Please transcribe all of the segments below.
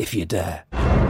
if you dare.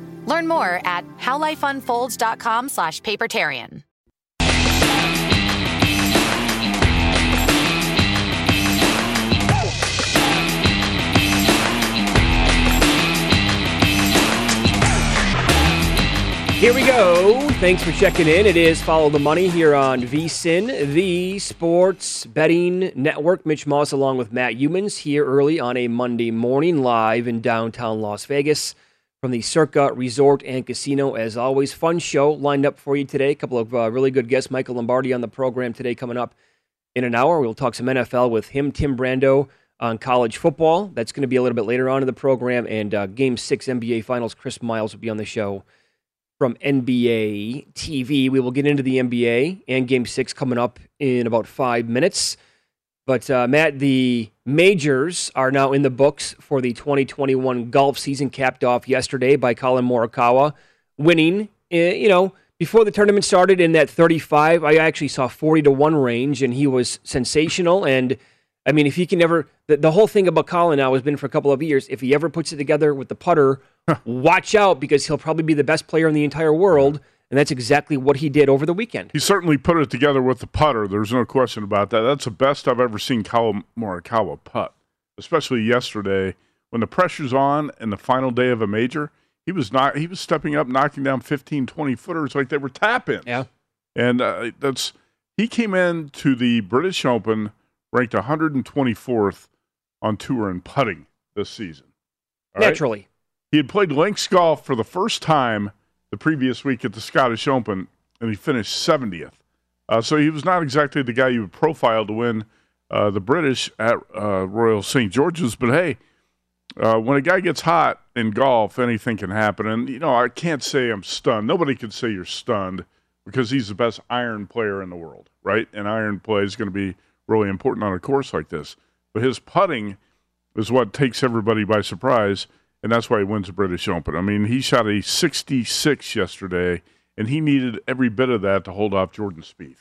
Learn more at howlifeunfolds.com slash papertarian. Here we go. Thanks for checking in. It is Follow the Money here on VSIN, the sports betting network. Mitch Moss along with Matt Youmans here early on a Monday morning live in downtown Las Vegas from the Circa Resort and Casino. As always, fun show lined up for you today. A couple of uh, really good guests. Michael Lombardi on the program today coming up in an hour. We'll talk some NFL with him, Tim Brando on college football. That's going to be a little bit later on in the program. And uh, Game 6 NBA Finals, Chris Miles will be on the show from NBA TV. We will get into the NBA and Game 6 coming up in about five minutes. But uh, Matt, the majors are now in the books for the 2021 golf season, capped off yesterday by Collin Morikawa winning. Uh, you know, before the tournament started in that 35, I actually saw 40 to one range, and he was sensational. And I mean, if he can ever, the, the whole thing about Collin now has been for a couple of years. If he ever puts it together with the putter, watch out because he'll probably be the best player in the entire world. And that's exactly what he did over the weekend. He certainly put it together with the putter. There's no question about that. That's the best I've ever seen Collin Morikawa putt, especially yesterday when the pressure's on and the final day of a major. He was not. He was stepping up, knocking down 15, 20 footers like they were tap ins. Yeah, and uh, that's he came in to the British Open ranked 124th on tour in putting this season. All right? naturally. He had played links golf for the first time the previous week at the Scottish Open, and he finished 70th. Uh, so he was not exactly the guy you would profile to win uh, the British at uh, Royal St. George's. But hey, uh, when a guy gets hot in golf, anything can happen. And, you know, I can't say I'm stunned. Nobody can say you're stunned because he's the best iron player in the world, right? And iron play is going to be really important on a course like this. But his putting is what takes everybody by surprise and that's why he wins the British Open. I mean, he shot a 66 yesterday, and he needed every bit of that to hold off Jordan Spieth.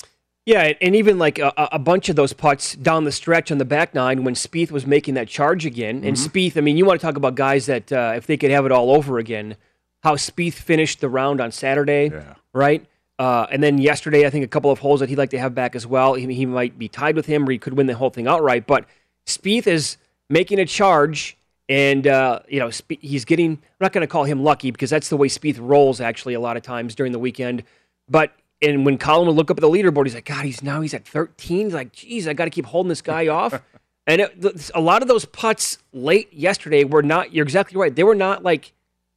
Yeah, and even like a, a, bunch of those putts down the stretch on the back nine when Spieth was making that charge again. And mm-hmm. Spieth, I mean, you want to talk about guys that uh, if they could have it all over again, how Spieth finished the round on Saturday, yeah. right? Uh, and then yesterday, I think a couple of holes that he'd like to have back as well. He, he might be tied with him, or he could win the whole thing outright. But Spieth is making a charge and, uh, you know, he's getting, I'm not going to call him lucky because that's the way Spieth rolls actually a lot of times during the weekend. But, and when Collin would look up at the leaderboard, he's like, God, he's now he's at 13. He's like, geez, I got to keep holding this guy off. And it, a lot of those putts late yesterday were not. You're exactly right. They were not like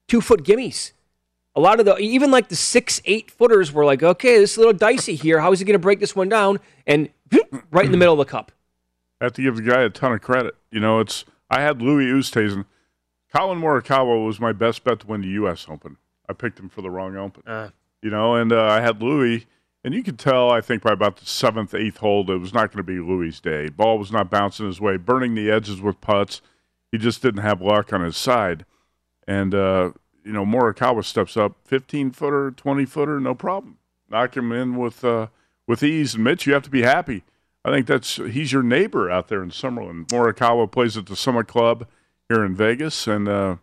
two foot gimmies. A lot of the even like the six eight footers were like, okay, this is a little dicey here. How is he going to break this one down? And right in the middle of the cup. I have to give the guy a ton of credit. You know, it's I had Louis Oosthuizen. Collin Morikawa was my best bet to win the U.S. Open. I picked him for the wrong Open. Uh. You know, and uh, I had Louis, and you could tell. I think by about the seventh, eighth hole, it was not going to be Louis's day. Ball was not bouncing his way, burning the edges with putts. He just didn't have luck on his side, and uh, you know, Morikawa steps up, fifteen footer, twenty footer, no problem, knock him in with uh, with ease. And Mitch, you have to be happy I think that's he's your neighbor out there in Summerlin. Morikawa plays at the Summit Club here in Vegas, and uh,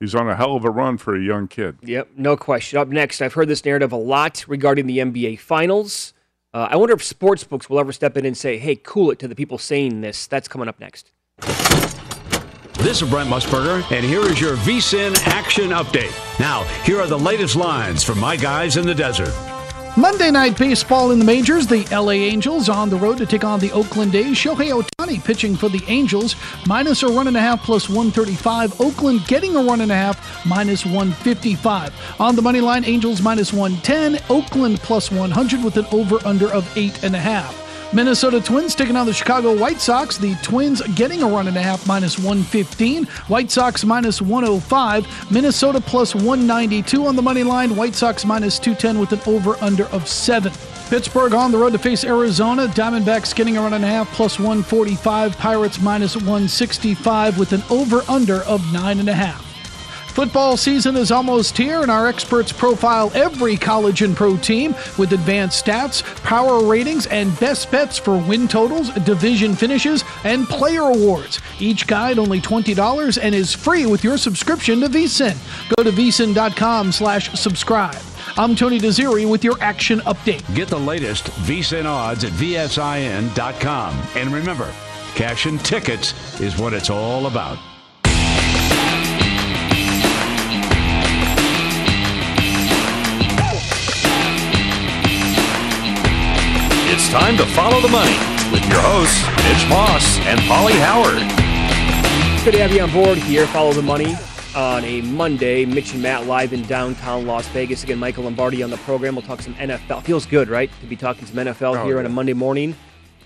he's on a hell of a run for a young kid. Yep, no question. Up next, I've heard this narrative a lot regarding the NBA Finals. Uh, I wonder if sports books will ever step in and say, "Hey, cool it" to the people saying this. That's coming up next. This is Brent Musburger, and here is your VSIN action update. Now, here are the latest lines from my guys in the desert. Monday night baseball in the majors. The LA Angels on the road to take on the Oakland A's. Shohei Ohtani pitching for the Angels, minus a run and a half plus 135. Oakland getting a run and a half, minus 155. On the money line, Angels minus 110. Oakland plus 100 with an over under of eight and a half. Minnesota Twins taking on the Chicago White Sox. The Twins getting a run and a half minus 115. White Sox minus 105. Minnesota plus 192 on the money line. White Sox minus 210 with an over under of 7. Pittsburgh on the road to face Arizona. Diamondbacks getting a run and a half plus 145. Pirates minus 165 with an over under of 9.5. Football season is almost here, and our experts profile every college and pro team with advanced stats, power ratings, and best bets for win totals, division finishes, and player awards. Each guide only $20 and is free with your subscription to VSIN. Go to vsin.com slash subscribe. I'm Tony Desiri with your action update. Get the latest VSIN odds at vsin.com. And remember, cash and tickets is what it's all about. It's time to follow the money with your hosts, Mitch Moss and Pauly Howard. Good to have you on board here. Follow the money on a Monday. Mitch and Matt live in downtown Las Vegas. Again, Michael Lombardi on the program. We'll talk some NFL. Feels good, right, to be talking some NFL oh, here yeah. on a Monday morning.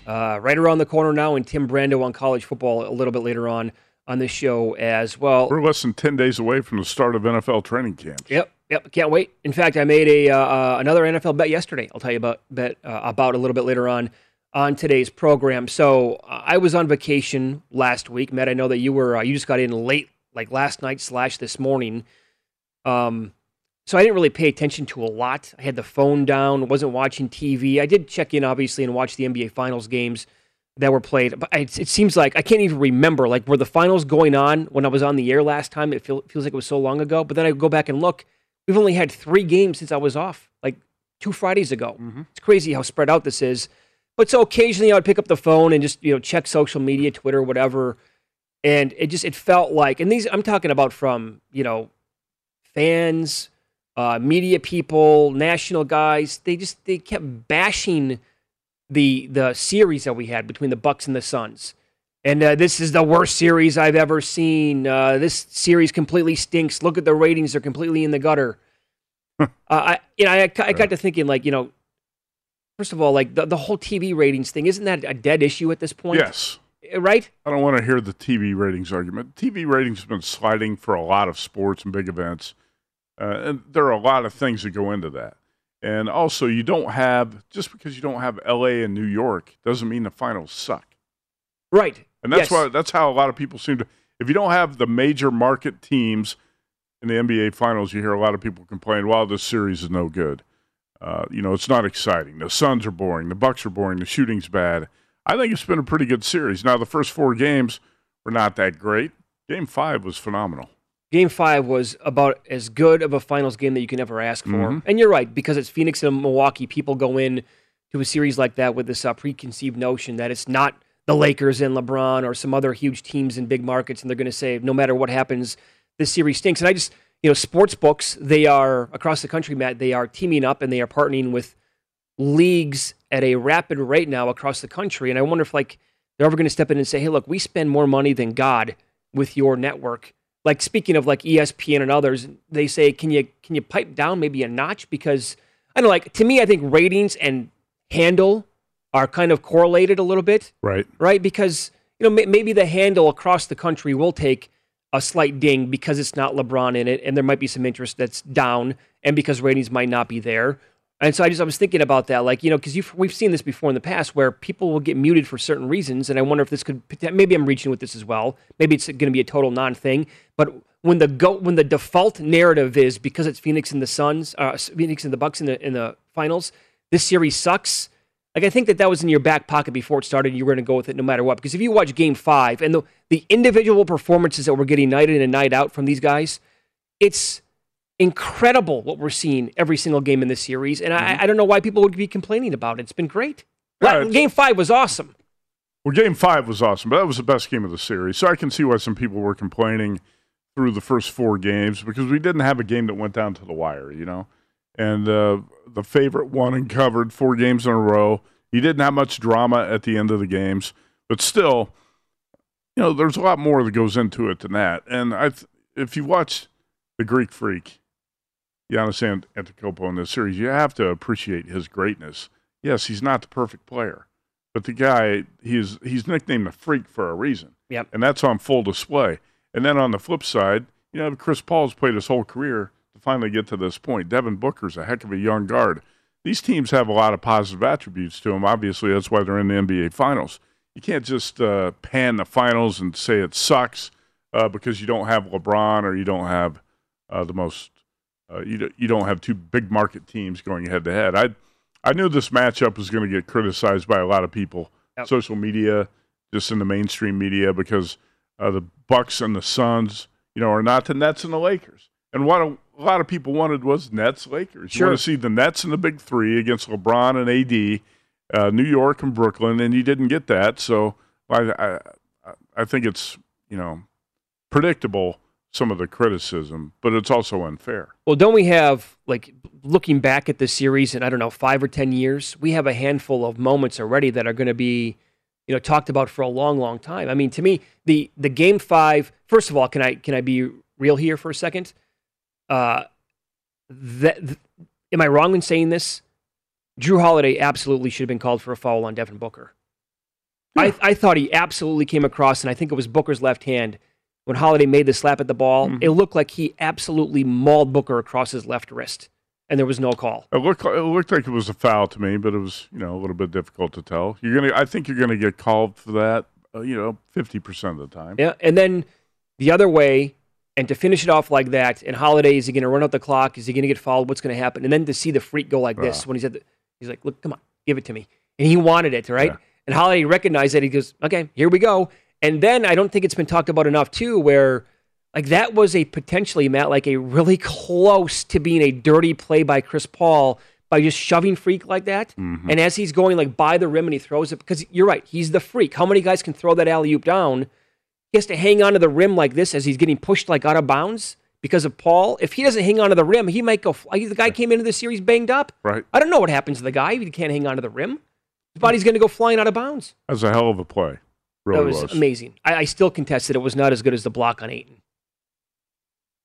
Uh, right around the corner now, and Tim Brando on college football a little bit later on on this show as well. We're less than 10 days away from the start of NFL training camps. Yep. Yep, can't wait. In fact, I made a uh, uh another NFL bet yesterday. I'll tell you about bet uh, about a little bit later on on today's program. So uh, I was on vacation last week. Matt, I know that you were uh, you just got in late, like last night slash this morning. Um, so I didn't really pay attention to a lot. I had the phone down, wasn't watching TV. I did check in obviously and watch the NBA Finals games that were played, but it, it seems like I can't even remember. Like were the finals going on when I was on the air last time? It feel, feels like it was so long ago. But then I go back and look We've only had three games since I was off, like two Fridays ago. Mm-hmm. It's crazy how spread out this is. But so occasionally I would pick up the phone and just you know check social media, Twitter, whatever, and it just it felt like, and these I'm talking about from you know fans, uh, media people, national guys. They just they kept bashing the the series that we had between the Bucks and the Suns. And uh, this is the worst series I've ever seen. Uh, this series completely stinks. Look at the ratings; they're completely in the gutter. uh, I, you know, I, I got to thinking, like, you know, first of all, like the, the whole TV ratings thing isn't that a dead issue at this point? Yes. Uh, right. I don't want to hear the TV ratings argument. TV ratings have been sliding for a lot of sports and big events, uh, and there are a lot of things that go into that. And also, you don't have just because you don't have L.A. and New York doesn't mean the finals suck. Right. And that's yes. why that's how a lot of people seem to. If you don't have the major market teams in the NBA Finals, you hear a lot of people complain, "Well, this series is no good." Uh, you know, it's not exciting. The Suns are boring. The Bucks are boring. The shooting's bad. I think it's been a pretty good series. Now, the first four games were not that great. Game five was phenomenal. Game five was about as good of a finals game that you can ever ask for. Mm-hmm. And you're right, because it's Phoenix and Milwaukee. People go in to a series like that with this uh, preconceived notion that it's not the Lakers and LeBron or some other huge teams in big markets, and they're going to say no matter what happens, this series stinks. And I just, you know, sports books they are across the country, Matt. They are teaming up and they are partnering with leagues at a rapid rate now across the country. And I wonder if like they're ever going to step in and say, "Hey, look, we spend more money than God with your network." Like speaking of like ESPN and others, they say, "Can you can you pipe down maybe a notch?" Because I don't know, like to me, I think ratings and handle are kind of correlated a little bit, Right. right? Because you know may, maybe the handle across the country will take a slight ding because it's not LeBron in it, and there might be some interest that's down, and because ratings might not be there. And so I just I was thinking about that, like you know, because we've seen this before in the past where people will get muted for certain reasons, and I wonder if this could maybe I'm reaching with this as well. Maybe it's going to be a total non-thing, but when the go when the default narrative is because it's Phoenix and the Suns, uh, Phoenix and the Bucks in the in the finals, this series sucks. Like I think that that was in your back pocket before it started. You were going to go with it no matter what. Because if you watch Game Five and the the individual performances that we're getting night in and night out from these guys, it's incredible what we're seeing every single game in this series. And I, I don't know why people would be complaining about it. It's been great. Yeah, it's- game Five was awesome. Well, game five was awesome, but that was the best game of the series. So I can see why some people were complaining through the first four games because we didn't have a game that went down to the wire, you know? And uh, the favorite one and covered four games in a row. He didn't have much drama at the end of the games, but still, you know, there's a lot more that goes into it than that. And I, th- if you watch the Greek Freak, Giannis Ant- Antetokounmpo in this series, you have to appreciate his greatness. Yes, he's not the perfect player, but the guy he's he's nicknamed the Freak for a reason. Yep. and that's on full display. And then on the flip side, you know, Chris Paul's played his whole career finally get to this point. Devin Booker's a heck of a young guard. These teams have a lot of positive attributes to them. Obviously, that's why they're in the NBA Finals. You can't just uh, pan the finals and say it sucks uh, because you don't have LeBron or you don't have uh, the most. Uh, you don't- you don't have two big market teams going head to head. I I knew this matchup was going to get criticized by a lot of people, Yep. social media, just in the mainstream media, because uh, the Bucks and the Suns, you know, are not the Nets and the Lakers. And what a, a lot of people wanted was Nets Lakers. You want to see the Nets and the Big Three against LeBron and AD, uh, New York and Brooklyn, and you didn't get that. So I, I I think it's you know predictable some of the criticism, but it's also unfair. Well, don't we have like looking back at the series in I don't know five or ten years? We have a handful of moments already that are going to be, you know, talked about for a long, long time. I mean, to me, the the game five. First of all, can I can I be real here for a second? Uh, that th- am I wrong in saying this? Jrue Holiday absolutely should have been called for a foul on Devin Booker. I, I thought he absolutely came across, and I think it was Booker's left hand when Holiday made the slap at the ball. It looked like he absolutely mauled Booker across his left wrist, and there was no call. It looked it looked like it was a foul to me, but it was you know a little bit difficult to tell. You're gonna I think you're gonna get called for that. Uh, you know, fifty percent of the time. Yeah, and then the other way, and to finish it off like that, and Holiday is he going to run out the clock? Is he going to get fouled? What's going to happen? And then to see the freak go like this when he's at the, he's like, look, come on, give it to me, and he wanted it, right? Yeah. And Holiday recognized that he goes, okay, here we go. And then I don't think it's been talked about enough too, where like that was a potentially Matt like a really close to being a dirty play by Chris Paul by just shoving freak like that. Mm-hmm. And as he's going like by the rim and he throws it because you're right, he's the freak. How many guys can throw that alley oop down? He has to hang onto the rim like this as he's getting pushed like out of bounds because of Paul. If he doesn't hang onto the rim, he might go. fly. The guy came into the series banged up. Right. I don't know what happens to the guy if he can't hang onto the rim. His body's going to go flying out of bounds. That was a hell of a play. Really that was, amazing. I, I still contest that it was not as good as the block on Ayton.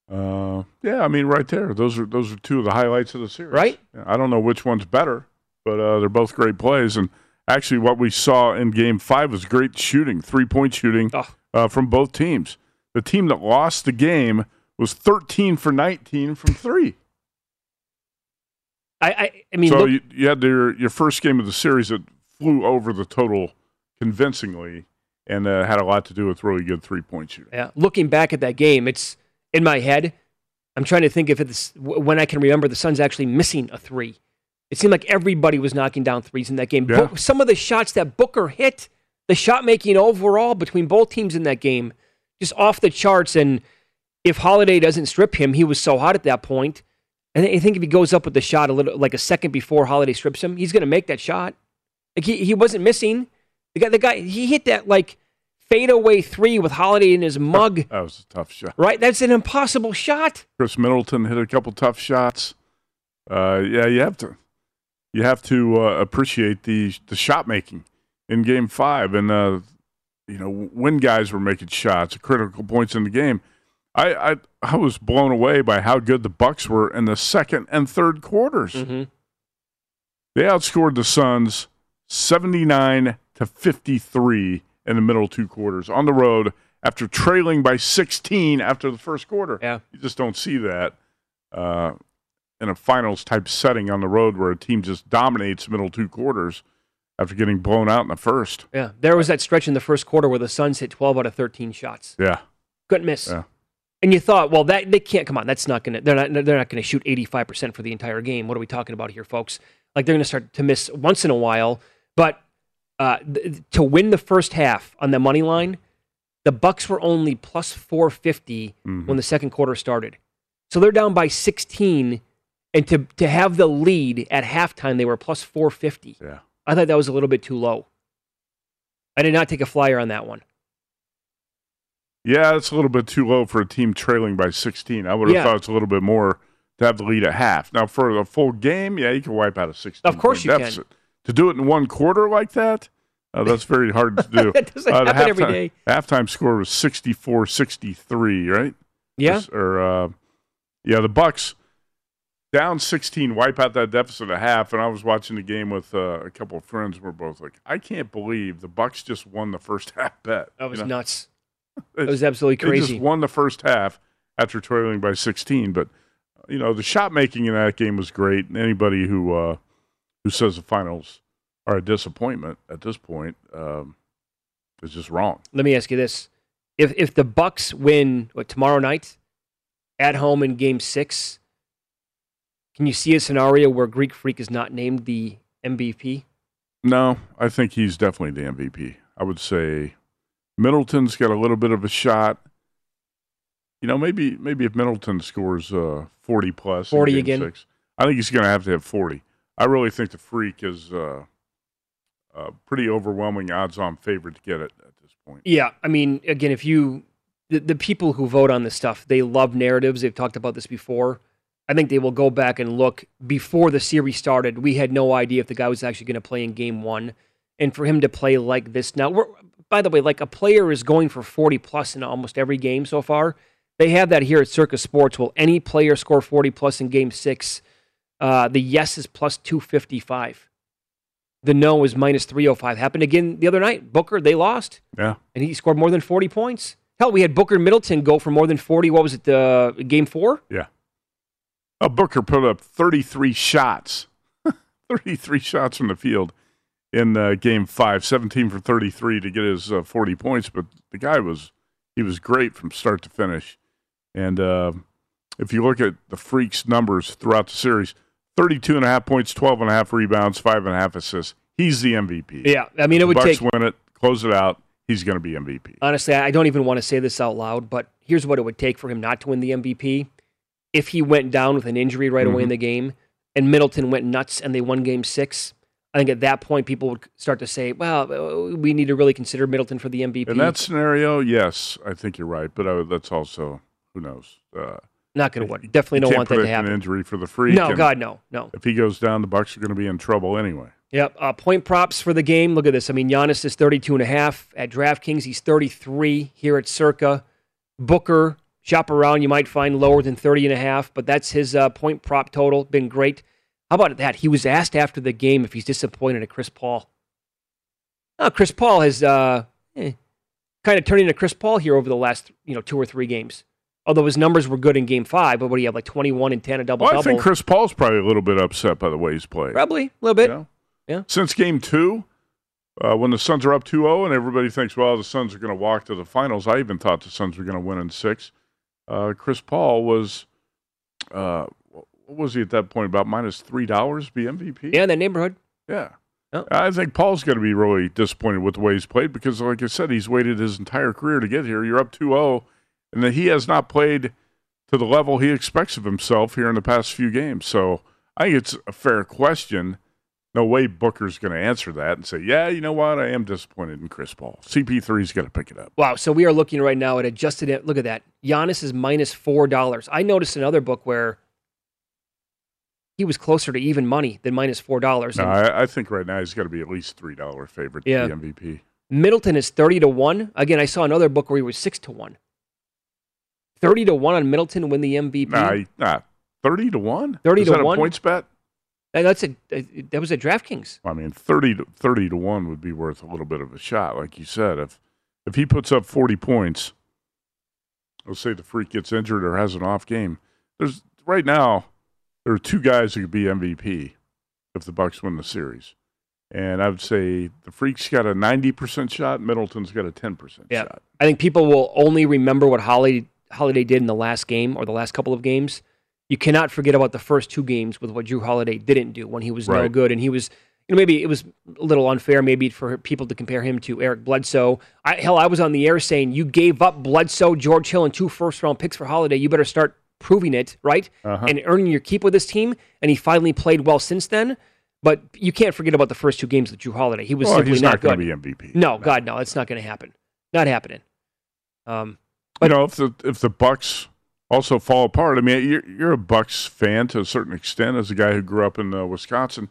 Uh, yeah, I mean, right there. Those are those are two of the highlights of the series. Right? I don't know which one's better, but uh, they're both great plays. And actually, what we saw in Game Five was great shooting, three point shooting Oh. uh, from both teams. The team that lost the game was 13 for 19 from three. I, I, I mean, so look, you, you had your your first game of the series that flew over the total convincingly, and uh, had a lot to do with really good three point shooting. Yeah, looking back at that game, it's in my head. I'm trying to think if it's when I can remember the Suns actually missing a three. It seemed like everybody was knocking down threes in that game. Yeah. Bo- some of the shots that Booker hit, the shot making overall between both teams in that game, just off the charts. And if Holiday doesn't strip him, he was so hot at that point. And I think if he goes up with the shot a little like a second before Holiday strips him, he's going to make that shot. Like he, he wasn't missing. The guy, the guy, he hit that like fadeaway three with Holiday in his mug. That was a tough shot. Right? That's an impossible shot. Khris Middleton hit a couple tough shots. Uh, yeah, you have to you have to uh, appreciate the the shot making in Game Five, and uh, you know, when guys were making shots at critical points in the game. I, I I was blown away by how good the Bucks were in the second and third quarters. Mm-hmm. They outscored the Suns 79 to 53 in the middle two quarters on the road after trailing by 16 after the first quarter. Yeah. You just don't see that uh, in a finals type setting on the road where a team just dominates middle two quarters after getting blown out in the first. Yeah, there was that stretch in the first quarter where the Suns hit 12 out of 13 shots. Yeah. Couldn't miss. Yeah. And you thought, well, that they can't come on. That's not gonna. They're not. They're not gonna shoot 85 percent for the entire game. What are we talking about here, folks? Like they're gonna start to miss once in a while. But uh, th- to win the first half on the money line, the Bucks were only plus 450 when the second quarter started. So they're down by 16, and to to have the lead at halftime, they were plus 450. Yeah. I thought that was a little bit too low. I did not take a flyer on that one. Yeah, it's a little bit too low for a team trailing by 16. I would have Yeah. thought it's a little bit more to have the lead at half. Now, for a full game, yeah, you can wipe out a 16 Of course you can. deficit. To do it in one quarter like that, uh, that's very hard to do. That doesn't Uh, happen every halftime- day. Halftime score was 64 63, right? Yeah. Or, uh, yeah, the Bucks down 16, wipe out that deficit at half. And I was watching the game with uh, a couple of friends. We're both like, I can't believe the Bucks just won the first half bet. That was You know? nuts. That was absolutely They crazy. just won the first half after trailing by 16. But you know, the shot making in that game was great. And anybody who uh, who says the finals are a disappointment at this point um, is just wrong. Let me ask you this: if if the Bucks win what tomorrow night at home in Game Six, can you see a scenario where Greek Freak is not named the MVP? No, I think he's definitely the MVP. I would say Middleton's got a little bit of a shot. You know, maybe maybe if Middleton scores uh, forty plus, in 40 game again? six, I think he's going to have to have forty. I really think the Freak is uh, a pretty overwhelming odds-on favorite to get it at this point. Yeah, I mean, again, if you the, the people who vote on this stuff, they love narratives. They've talked about this before. I think they will go back and look before the series started. We had no idea if the guy was actually going to play in game one, and for him to play like this now. We're, by the way, like a player is going for forty plus in almost every game so far. They have that here at Circa Sports. Will any player score forty plus in Game Six? Uh, the yes is plus two fifty five. The no is minus three hundred five. Happened again the other night. Booker they lost Yeah, and he scored more than 40 points. Hell, we had Booker Middleton go for more than 40. What was it, uh, game four? yeah. Uh, Booker put up thirty-three shots, thirty-three shots from the field in uh, game five, 17 for 33 to get his uh, 40 points. But the guy was, he was great from start to finish. And uh, if you look at the Freaks' numbers throughout the series, 32 and a half points, 12 and a half rebounds, five and a half assists. He's the MVP. Yeah, I mean, it would Bucks take. win it, close it out. He's going to be MVP. Honestly, I don't even want to say this out loud, but here's what it would take for him not to win the MVP. If he went down with an injury right away in Mm-hmm. the game, and Middleton went nuts and they won game six, I think at that point people would start to say, well, uh, we need to really consider Middleton for the MVP. In that scenario, yes, I think you're right. But I, that's also, who knows? Uh, not going to work. Definitely don't want that to happen. An injury for the Freak. No, God, no, no. If he goes down, the Bucks are going to be in trouble anyway. Yep. Uh, point props for the game. Look at this. I mean, Giannis is 32 and a half at DraftKings. He's 33 here at Circa. Booker, shop around. You might find lower than 30 and a half, but that's his uh, point prop total. Been great. How about that? He was asked after the game if he's disappointed at Chris Paul. Uh, Chris Paul has uh, eh, kind of turned into Chris Paul here over the last you know two or three games. Although his numbers were good in Game Five, but what do you have like 21 and 10, a double Well, I think Chris Paul's probably a little bit upset by the way he's played. Probably a little bit. Know? Yeah. Since game two, uh, when the Suns are up 2 0 and everybody thinks, well, the Suns are going to walk to the finals, I even thought the Suns were going to win in six. Uh, Chris Paul was, uh, what was he at that point? About minus $3 to be MVP? Yeah, in that neighborhood. Yeah. Oh. I think Paul's going to be really disappointed with the way he's played because, like I said, he's waited his entire career to get here. You're up 2 0, and that he has not played to the level he expects of himself here in the past few games. So I think it's a fair question. No way Booker's going to answer that and say, yeah, you know what? I am disappointed in Chris Paul. CP3's got to pick it up. Wow. So we are looking right now at adjusted. Look at that. Giannis is minus four dollars. I noticed another book where he was closer to even money than minus four dollars. No, I, I think right now he's got to be at least $3 favorite Yeah. to be MVP. Middleton is 30 to 1. Again, I saw another book where he was 6 to 1. 30 to 1 on Middleton to win the MVP. Nah, nah, thirty to one. 30 Is to that one? a points bet? That's a that was at DraftKings. I mean, 30 to, 30 to 1 would be worth a little bit of a shot, like you said. If if he puts up 40 points, let's say the freak gets injured or has an off game, there's right now there are two guys who could be MVP if the Bucks win the series. And I would say the freak's got a 90% shot, Middleton's got a 10% Yeah. shot. I think people will only remember what Holly Holiday did in the last game or the last couple of games. You cannot forget about the first two games with what Jrue Holiday didn't do when he was no good and he was you know maybe it was a little unfair maybe for people to compare him to Eric Bledsoe. I, hell, I was on the air saying you gave up Bledsoe, George Hill, and two first round picks for Holiday. You better start proving it, right? Uh-huh. And earning your keep with this team. And he finally played well since then. But you can't forget about the first two games with Jrue Holiday. He was Well, simply he's not, not going to be MVP. No, God, no, it's not going to happen. Not happening. Um, you know, if the if the Bucks also fall apart, I mean, you're you're a Bucks fan to a certain extent as a guy who grew up in uh, Wisconsin.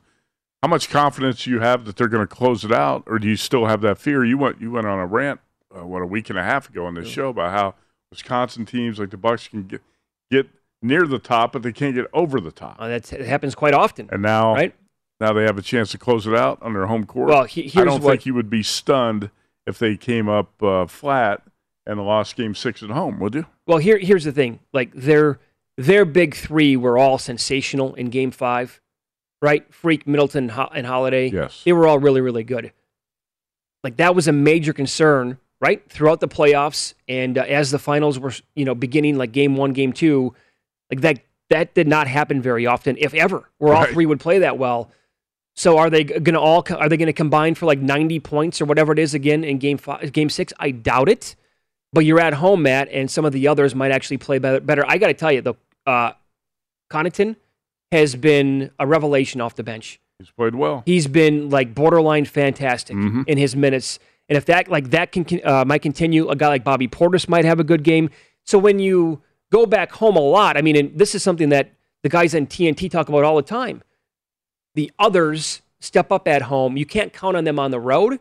How much confidence do you have that they're going to close it out, or do you still have that fear? You went you went on a rant uh, what a week and a half ago on this show about how Wisconsin teams like the Bucks can get get near the top, but they can't get over the top. Uh, that's, it happens quite often. And now, right? now they have a chance to close it out on their home court. Well, he- I don't what- think you would be stunned if they came up uh, flat and lost Game Six at home, would you? Well, here here's the thing. Like their their big three were all sensational in Game Five, right? Freak, Middleton, Ho- and Holiday. Yes. they were all really really good. Like that was a major concern, right, throughout the playoffs, and uh, as the finals were, you know, beginning like Game One, Game Two, like that that did not happen very often, if ever, where all Right. three would play that well. So are they going to all? Are they going to combine for like ninety points or whatever it is again in game five, game six? I doubt it. But you're at home, Matt, and some of the others might actually play better. better. I got to tell you, though, uh, Connaughton has been a revelation off the bench. He's played well. He's been like borderline fantastic Mhm. in his minutes, and if that like that can uh, might continue, a guy like Bobby Portis might have a good game. So when you go back home a lot, I mean, and this is something that the guys on TNT talk about all the time. The others step up at home. You can't count on them on the road,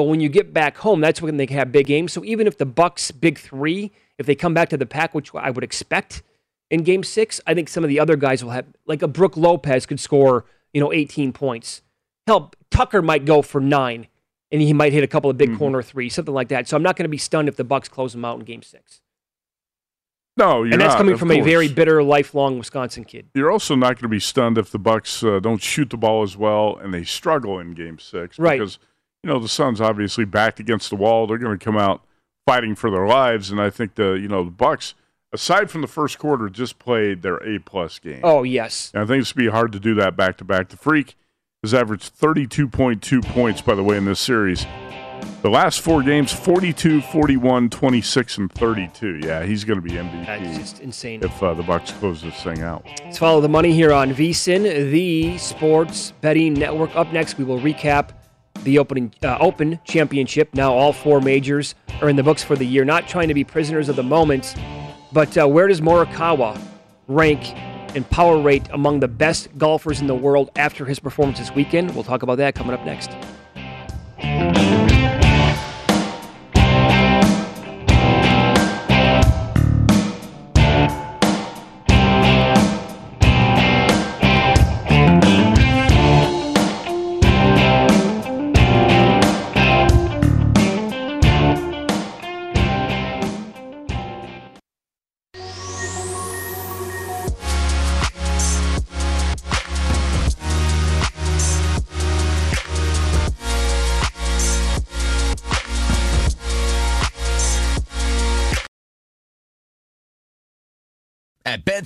but when you get back home, that's when they can have big games. So even if the Bucks big three, if they come back to the pack, which I would expect in Game Six, I think some of the other guys will have like a Brook Lopez could score, you know, 18 points. Hell, Tucker might go for nine, and he might hit a couple of big corner threes, something like that. So I'm not going to be stunned if the Bucks close them out in Game Six. No, you're and that's not, coming from a very bitter, lifelong Wisconsin kid. You're also not going to be stunned if the Bucks uh, don't shoot the ball as well and they struggle in Game Six, Right. Because you know the Suns obviously backed against the wall. They're going to come out fighting for their lives, and I think the you know the Bucks, aside from the first quarter, just played their A plus game. Oh yes, And I think it's going to be hard to do that back to back. The Freak has averaged 32.2 points, by the way, in this series. The last four games 42, 41, 26, and 32. Yeah, he's going to be MVP that's just insane. if uh, the Bucks close this thing out. Let's follow the money here on VSIN, the sports betting network. Up next, we will recap the opening uh, Open Championship. Now, all four majors are in the books for the year. Not trying to be prisoners of the moment, but uh, where does Morikawa rank and power rate among the best golfers in the world after his performance this weekend? We'll talk about that coming up next.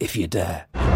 if you dare.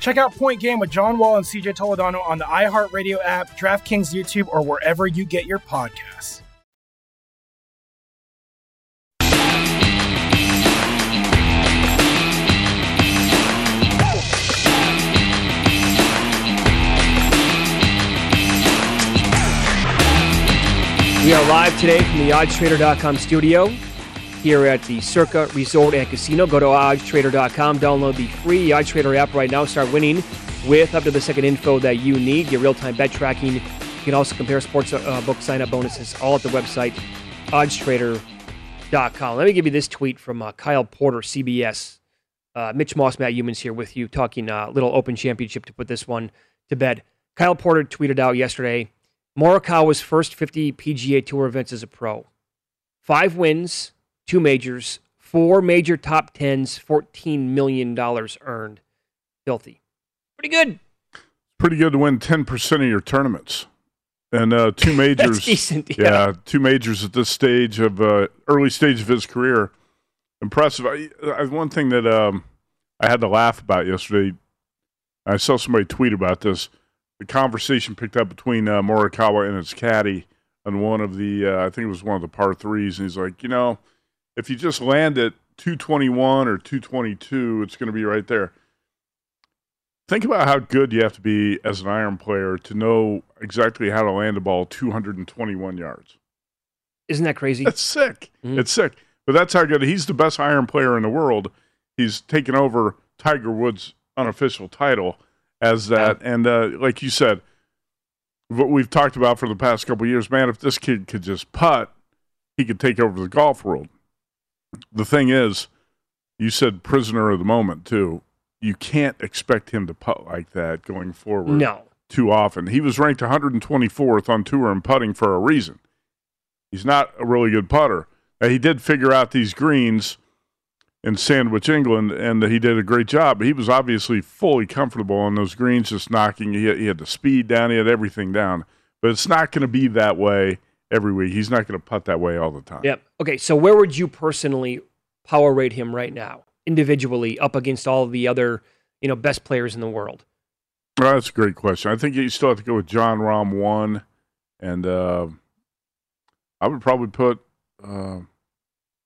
Check out Point Game with John Wall and CJ Toledano on the iHeartRadio app, DraftKings YouTube, or wherever you get your podcasts. We are live today from the oddstrader.com studio here at the Circa Resort and Casino. Go to oddstrader.com, download the free OddTrader app right now, start winning with up to the second info that you need, get real time bet tracking. You can also compare sports uh, book sign up bonuses all at the website oddstrader.com. Let me give you this tweet from uh, Kyle Porter, CBS. Uh, Mitch Moss, Matt Youmans here with you, talking uh, little Open Championship to put this one to bed. Kyle Porter tweeted out yesterday Morikawa's first 50 PGA Tour events as a pro. Five wins, two majors, four major top tens, $14 million earned. Filthy. Pretty good. Pretty good to win 10% of your tournaments. And uh, two majors. decent, yeah. two majors at this stage of uh, early stage of his career. Impressive. I, I, one thing that um, I had to laugh about yesterday, I saw somebody tweet about this. The conversation picked up between uh, Morikawa and his caddy on one of the, uh, I think it was one of the par threes, and he's like, you know, if you just land at 221 or 222, it's going to be right there. Think about how good you have to be as an iron player to know exactly how to land a ball 221 yards. Isn't that crazy? That's sick. Mhm. It's sick. But that's how good he's the best iron player in the world. He's taken over Tiger Woods' unofficial title as that. And uh, like you said, what we've talked about for the past couple of years, man, if this kid could just putt, he could take over the golf world. The thing is, you said prisoner of the moment too. You can't expect him to putt like that going forward No. too often. He was ranked 124th on tour in putting for a reason. He's not a really good putter. Now, he did figure out these greens in Sandwich, England, and he did a great job. But he was obviously fully comfortable on those greens, just knocking. He had, he had the speed down, he had everything down. But it's not going to be that way every week. He's not going to putt that way all the time. Yep. Okay, so where would you personally power rate him right now, individually, up against all the other, you know, best players in the world? Well, that's a great question. I think you still have to go with Jon Rahm one, and uh, I would probably put uh,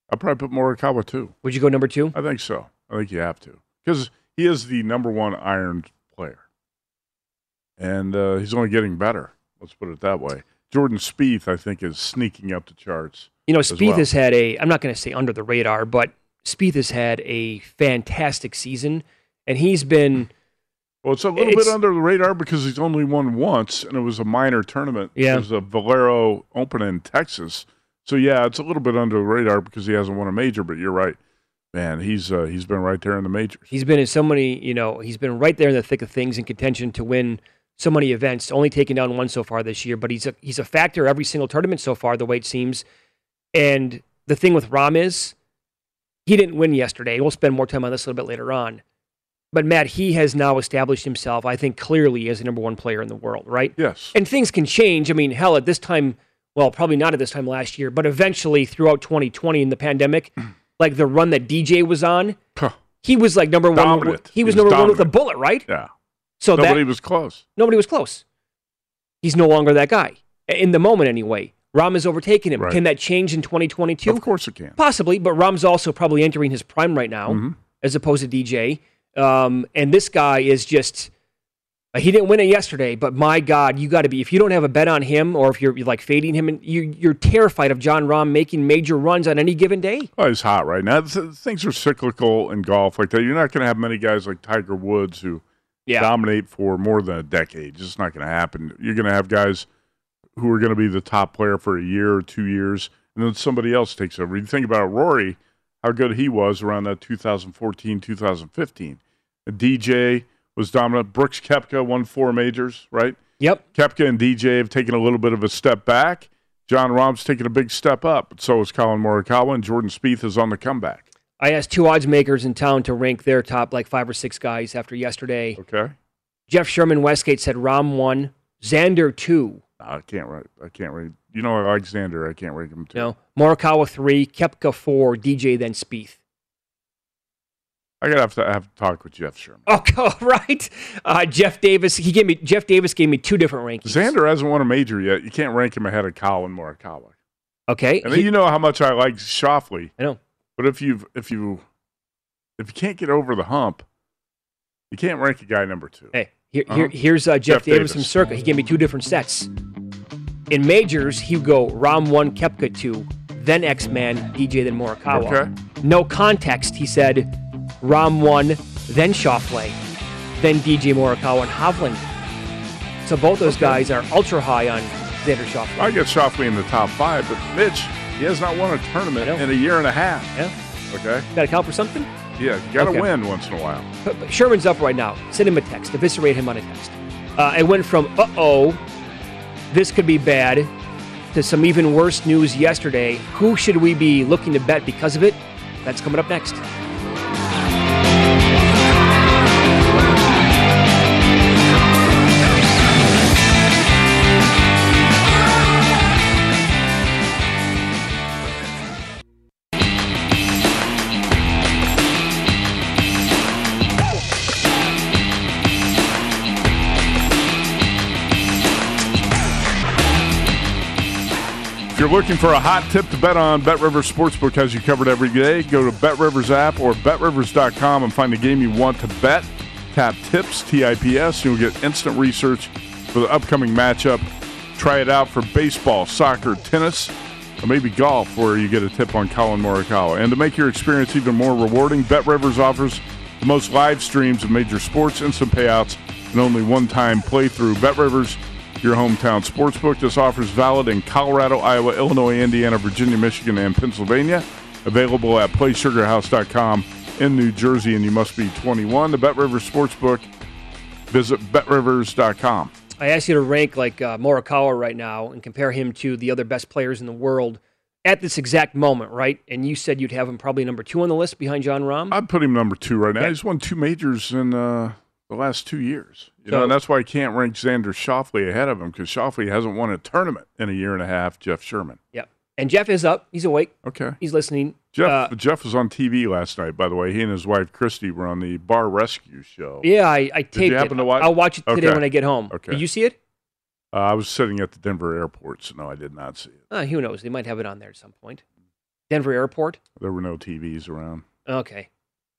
I'd probably put Morikawa two. Would you go number two? I think so. I think you have to because he is the number one iron player, and uh, he's only getting better. Let's put it that way. Jordan Spieth, I think, is sneaking up the charts. You know, Spieth well. has had a, I'm not going to say under the radar, but Spieth has had a fantastic season, and he's been. Well, it's a little It's- bit under the radar because he's only won once, and it was a minor tournament. Yeah. It was a Valero Open in Texas. So yeah, it's a little bit under the radar because he hasn't won a major. But you're right, man. He's uh, he's been right there in the majors. He's been in so many, you know, he's been right there in the thick of things in contention to win so many events. Only taken down one so far this year, but he's a he's a factor every single tournament so far, the way it seems. And the thing with Rahm is he didn't win yesterday. We'll spend more time on this a little bit later on. But Matt, he has now established himself, I think, clearly as the number one player in the world, right? Yes. And things can change. I mean, hell, at this time, well, probably not at this time last year, but eventually throughout 2020 in the pandemic, mm. like the run that DJ was on, he was like number one. Dominant. He was He was number one with a bullet, right? Yeah. So Nobody that was close. nobody was close. He's no longer that guy in the moment, anyway. Rahm has overtaken him. Right. Can that change in 2022? Of course it can. Possibly, but Rahm's also probably entering his prime right now, Mhm. as opposed to DJ. Um, and this guy is just. uh, He didn't win it yesterday, but my God, you got to be. If you don't have a bet on him, or if you're, you're like fading him, and you, you're terrified of Jon Rahm making major runs on any given day. Oh, he's hot right now. Th- Things are cyclical in golf like that. You're not going to have many guys like Tiger Woods who Yeah. dominate for more than a decade. It's just not going to happen. You're going to have guys who are going to be the top player for a year or two years, and then somebody else takes over. You think about Rory, how good he was around that 2014, 2015. And DJ was dominant. Brooks Koepka won four majors, right? Yep. Koepka and DJ have taken a little bit of a step back. Jon Rahm's taken a big step up. But so is Collin Morikawa, and Jordan Spieth is on the comeback. I asked two odds makers in town to rank their top like five or six guys after yesterday. Okay. Jeff Sherman Westgate said Rahm one, Xander two. I can't write. I can't read. You know, Alexander. I can't rate him too. No, Morikawa three, Koepka four, DJ then Spieth. I gotta have to have to talk with Jeff Sherman. Oh, God, right. Uh, Jeff Davis. He gave me Jeff Davis gave me two different rankings. Xander hasn't won a major yet. You can't rank him ahead of Collin Morikawa. Okay. And then you know how much I like Schauffele. I know. But if you if you if you can't get over the hump, you can't rank a guy number two. Hey, here, Uh-huh. here here's uh, Jeff, Jeff Davis, Davis. from Circa. He gave me two different sets. In majors, he would go Rahm one, Koepka two, then X Man, DJ, then Morikawa. Okay. No context. He said Rahm one, then Schauffele, then DJ Morikawa and Hovland. So both those guys are ultra high on Xander Schauffele. I get Schauffele in the top five, but Mitch, he has not won a tournament in a year and a half. Yeah. Okay. Got to count for something. Yeah, you got to Okay. win once in a while. But, but Sherman's up right now. Send him a text. Eviscerate him on a text. Uh, it went from uh oh, this could be bad, to some even worse news yesterday. Who should we be looking to bet because of it? That's coming up next. You're looking for a hot tip to bet on, Bet Rivers Sportsbook has you covered every day. Go to Bet Rivers app or betrivers.com and find the game you want to bet. Tap tips, T I P S, and you'll get instant research for the upcoming matchup. Try it out for baseball, soccer, tennis, or maybe golf, where you get a tip on Collin Morikawa. And to make your experience even more rewarding, Bet Rivers offers the most live streams of major sports, instant payouts, and only one-time playthrough. Bet Rivers, your hometown sportsbook. This offer is valid in Colorado, Iowa, Illinois, Indiana, Virginia, Michigan, and Pennsylvania. Available at PlaySugarHouse.com in New Jersey, and you must be 21. The Bet Rivers Sportsbook. Visit BetRivers.com. I asked you to rank like uh, Morikawa right now and compare him to the other best players in the world at this exact moment, right? And you said you'd have him probably number two on the list behind Jon Rahm. I'd put him number two right now. Okay. He's won two majors in uh, the last two years. You So- know, and that's why I can't rank Xander Schauffele ahead of him because Schauffele hasn't won a tournament in a year and a half. Jeff Sherman. Yep. And Jeff is up. He's awake. Okay. He's listening. Jeff Uh, Jeff was on TV last night. By the way, he and his wife Christy were on the Bar Rescue show. yeah, I, I taped Did you happen it. to watch? I'll watch it today Okay. when I get home. Okay. Did you see it? Uh, I was sitting at the Denver airport, so no, I did not see it. Uh, who knows? They might have it on there at some point. Denver Airport. There were no TVs around. Okay.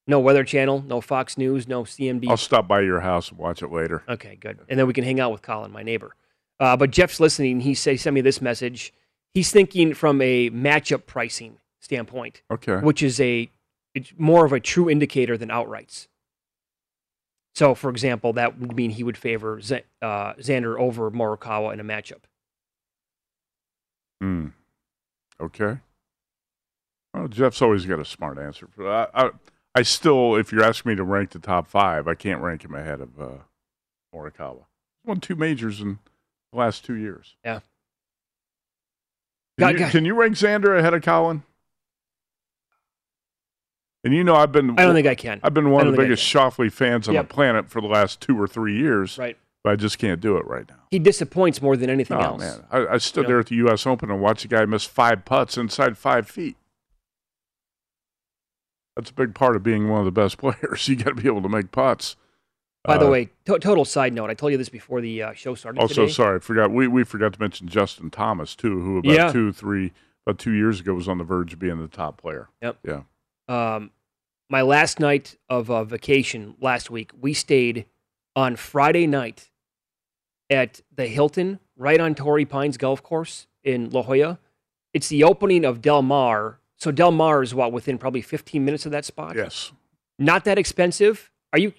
No Weather Channel, no Fox News, no CMD. I'll stop by your house and watch it later. Okay, good. And then we can hang out with Colin, my neighbor. Uh, but Jeff's listening. He say, sent me this message. He's thinking from a matchup pricing standpoint, Okay. which is a it's more of a true indicator than outrights. So, for example, that would mean he would favor Z- uh, Xander over Morikawa in a matchup. Hmm. Okay. Well, Jeff's always got a smart answer for that. I, I, I still, if you're asking me to rank the top five, I can't rank him ahead of uh, Morikawa. Won two majors in the last two years. Yeah. Can, you, can you rank Xander ahead of Collin? And you know, I've been. I don't think I can. I've been one of the biggest Schauffele fans on Yep. the planet for the last two or three years. Right. But I just can't do it right now. He disappoints more than anything Oh else. man, I, I stood You know? there at the U.S. Open and watched a guy miss five putts inside five feet. That's a big part of being one of the best players. You got to be able to make putts. By the Uh, way, to- total side note, I told you this before the uh, show started. also today. sorry, I forgot we we forgot to mention Justin Thomas too, who about Yeah. two, three, about two years ago was on the verge of being the top player. Yep. Yeah. Um, my last night of uh, vacation last week, we stayed on Friday night at the Hilton, right on Torrey Pines Golf Course in La Jolla. It's the opening of Del Mar. So Del Mar is what within probably 15 minutes of that spot. Yes. Not that expensive. Are you?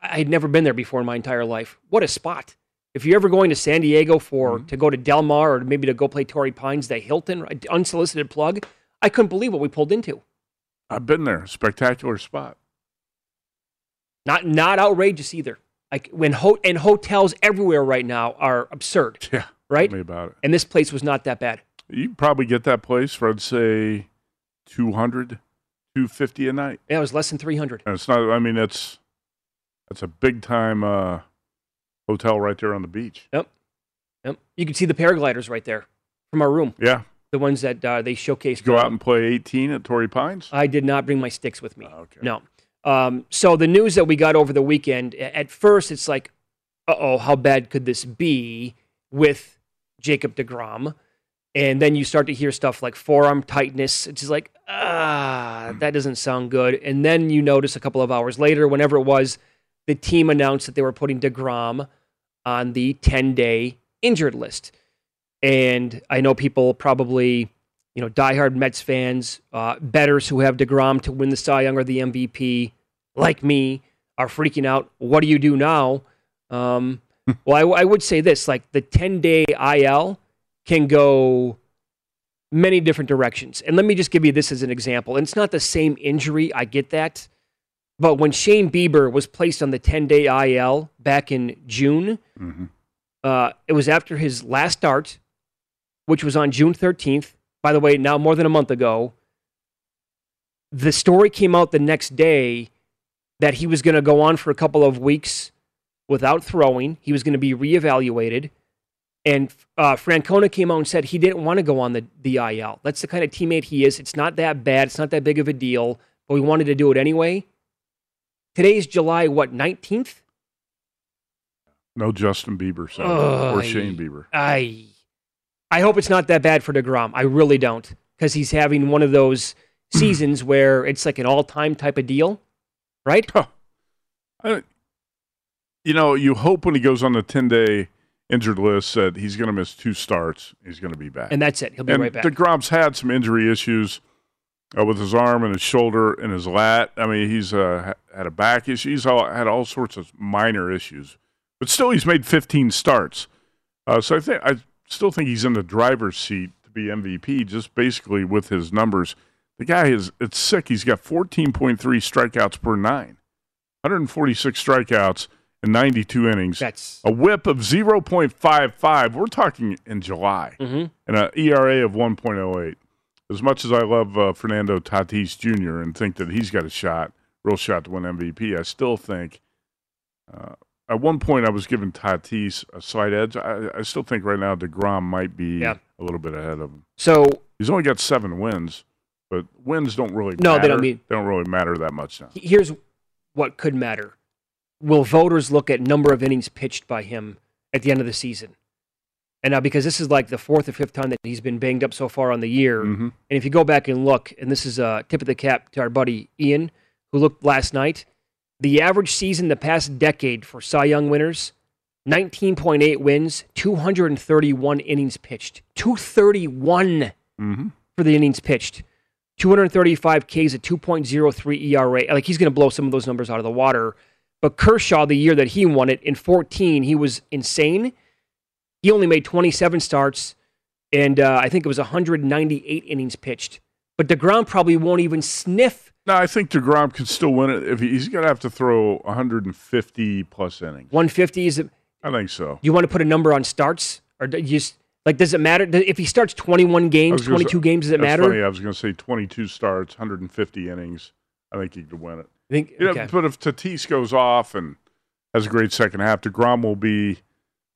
I had never been there before in my entire life. What a spot! If you're ever going to San Diego for mm-hmm. to go to Del Mar or maybe to go play Torrey Pines, the Hilton, unsolicited plug, I couldn't believe what we pulled into. I've been there. Spectacular spot. Not not outrageous either. Like when ho- and hotels everywhere right now are absurd. Yeah. Right. Tell me about it. And this place was not that bad. You probably get that place for I'd say 200, 250 a night. Yeah, it was less than 300. And it's not. I mean, that's that's a big time uh, hotel right there on the beach. Yep. Yep. You can see the paragliders right there from our room. Yeah. The ones that uh, they showcased. Go out and play 18 at Torrey Pines. I did not bring my sticks with me. Oh, okay. No. Um, so the news that we got over the weekend, at first it's like, uh oh, how bad could this be with Jacob DeGrom? And then you start to hear stuff like forearm tightness. It's just like, ah, that doesn't sound good. And then you notice a couple of hours later, whenever it was, the team announced that they were putting DeGrom on the 10 day injured list. And I know people probably, you know, diehard Mets fans, uh, betters who have DeGrom to win the Cy Young or the MVP, like me, are freaking out. What do you do now? Um, well, I, I would say this like the 10 day IL can go many different directions. And let me just give you this as an example. And it's not the same injury, I get that. But when Shane Bieber was placed on the 10 day IL back in June, uh, it was after his last start, which was on June 13th. By the way, now more than a month ago. The story came out the next day that he was going to go on for a couple of weeks without throwing. He was going to be reevaluated. And uh, Francona came out and said he didn't want to go on the, the IL. That's the kind of teammate he is. It's not that bad. It's not that big of a deal, but we wanted to do it anyway. Today's July, what, 19th? No Justin Bieber Sunday Ugh, or Shane Bieber. I I hope it's not that bad for DeGrom. I really don't. Because he's having one of those seasons where it's like an all time type of deal, right? I, you know, you hope when he goes on the 10 day injured list said he's going to miss two starts. He's going to be back. And that's it. He'll be and right back. DeGrom's had some injury issues uh, with his arm and his shoulder and his lat. I mean, he's uh, had a back issue. He's all, had all sorts of minor issues, but still, he's made 15 starts. Uh, so I think I still think he's in the driver's seat to be MVP, just basically with his numbers. The guy is it's sick. He's got 14.3 strikeouts per nine, 146 strikeouts in 92 innings. That's a whip of 0.55. We're talking in July, Mhm. and an ERA of 1.08. As much as I love uh, Fernando Tatis Jr. and think that he's got a shot, real shot to win MVP, I still think. Uh, at one point, I was giving Tatis a slight edge. I, I still think right now Degrom might be Yeah. a little bit ahead of him. So He's only got seven wins, but wins don't really No, they don't mean- they don't really matter that much now. here's what could matter. Will voters look at number of innings pitched by him at the end of the season? And now, because this is like the fourth or fifth time that he's been banged up so far on the year, Mm-hmm. and if you go back and look, and this is a tip of the cap to our buddy Ian, who looked last night, the average season the past decade for Cy Young winners, 19.8 wins, 231 innings pitched. 231 Mm-hmm. for the innings pitched. 235 Ks at 2.03 ERA. Like he's going to blow some of those numbers out of the water. But Kershaw, the year that he won it in 14, he was insane. He only made 27 starts, and uh, I think it was 198 innings pitched. But DeGrom probably won't even sniff. No, I think Degrom can still win it. If he, he's going to have to throw 150 plus innings. 150 is it? I think so. You want to put a number on starts, or do you just like does it matter if he starts 21 games, 22 say- games? Does it that's matter? Funny, I was going to say 22 starts, 150 innings. I think he could win it. I think, You know, but if Tatis goes off and has a great second half, Degrom will be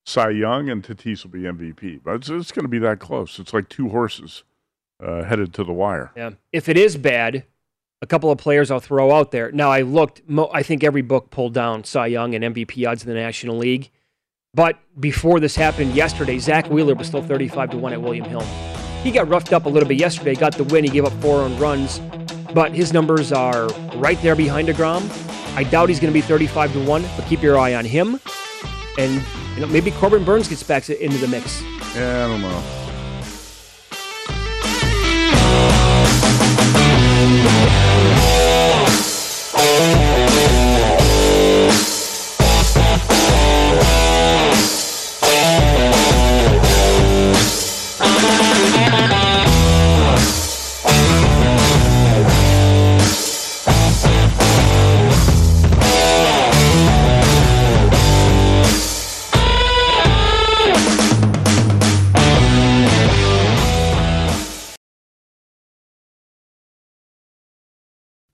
Cy Young and Tatis will be MVP. But it's, it's going to be that close. It's like two horses uh, headed to the wire. Yeah. If it is bad, a couple of players I'll throw out there. Now, I looked, mo- I think every book pulled down Cy Young and MVP odds in the National League. But before this happened yesterday, Zack Wheeler was still 35 to 1 at William Hill. He got roughed up a little bit yesterday, got the win. He gave up four earned runs, but his numbers are right there behind DeGrom. I doubt he's going to be 35 to 1, but keep your eye on him. And you know, maybe Corbin Burnes gets back to- into the mix. Yeah, I don't know.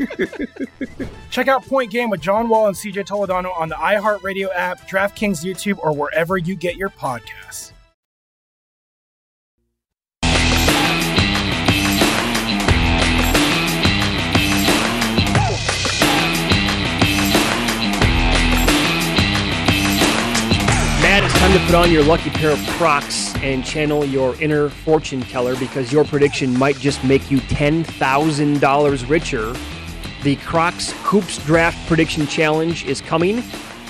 Check out Point Game with John Wall and CJ Toledano on the iHeartRadio app, DraftKings YouTube, or wherever you get your podcasts. Matt, it's time to put on your lucky pair of Crocs and channel your inner fortune teller because your prediction might just make you $10,000 richer. The Crocs Hoops Draft Prediction Challenge is coming,